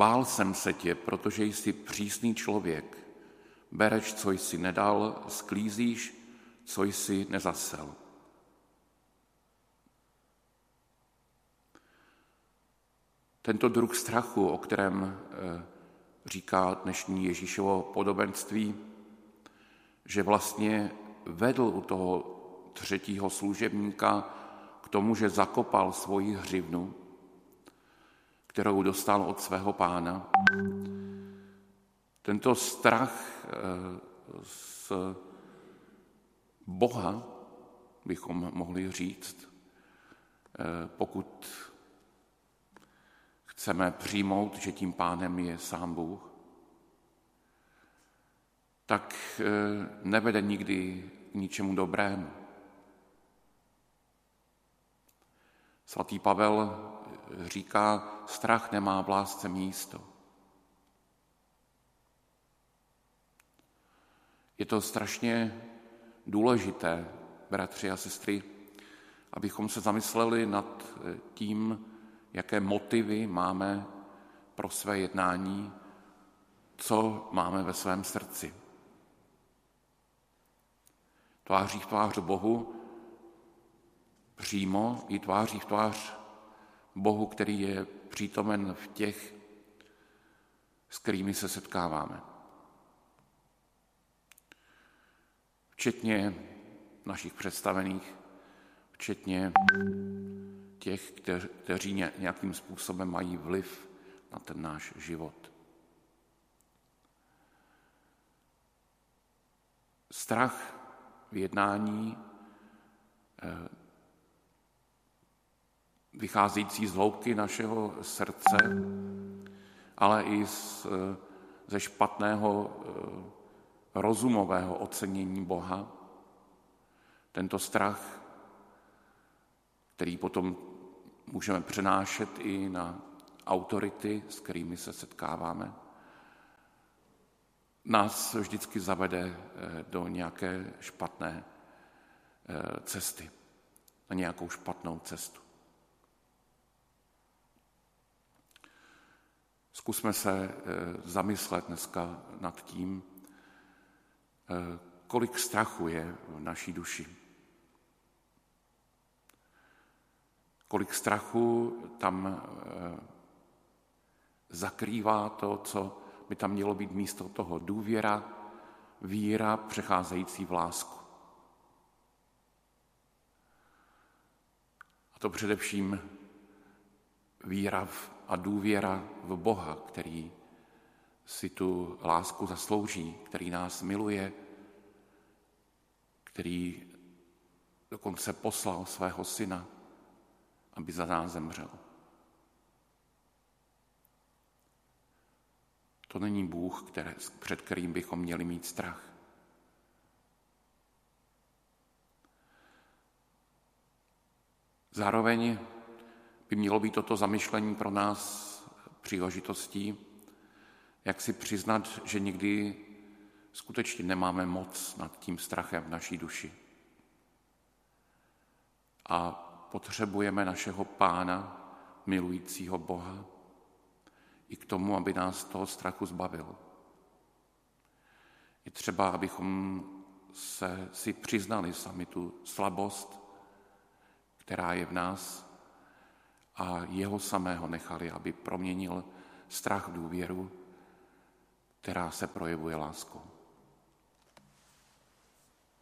Bál jsem se tě, protože jsi přísný člověk. Bereš, co jsi nedal, sklízíš, co jsi nezasel. Tento druh strachu, o kterém eh, říká dnešní Ježíšovo podobenství, že vlastně vedl u toho třetího služebníka k tomu, že zakopal svoji hřivnu, kterou dostal od svého pána. Tento strach eh, z Boha, bychom mohli říct, eh, pokud chceme přijmout, že tím pánem je sám Bůh, tak eh, nevede nikdy k ničemu dobrému. Svatý Pavel říká, strach nemá v lásce místo. Je to strašně důležité, bratři a sestry, abychom se zamysleli nad tím, jaké motivy máme pro své jednání, co máme ve svém srdci. Tváří v tvář Bohu, přímo i tváří v tvář Bohu, který je přítomen v těch, s kterými se setkáváme. Včetně našich představených, včetně těch, kteří nějakým způsobem mají vliv na ten náš život. Strach v jednání eh, vycházející z hloubky našeho srdce, ale i z, ze špatného eh, rozumového ocenění Boha. Tento strach, který potom můžeme přenášet i na autority, s kterými se setkáváme, nás vždycky zavede eh, do nějaké špatné eh, cesty, na nějakou špatnou cestu. Zkusme se eh, zamyslet dneska nad tím, kolik strachu je v naší duši. kolik strachu tam eh, zakrývá to, co by tam mělo být místo toho důvěra, víra přecházející v lásku. A to především víra a důvěra v Boha, který si tu lásku zaslouží, který nás miluje, který dokonce poslal svého syna aby za nás zemřel. To není Bůh, které, před kterým bychom měli mít strach. Zároveň by mělo být toto zamyšlení pro nás příležitostí, jak si přiznat, že nikdy skutečně nemáme moc nad tím strachem v naší duši. A potřebujeme našeho pána, milujícího Boha, i k tomu, aby nás toho strachu zbavil. Je třeba, abychom se si přiznali sami tu slabost, která je v nás a jeho samého nechali, aby proměnil strach v důvěru, která se projevuje láskou.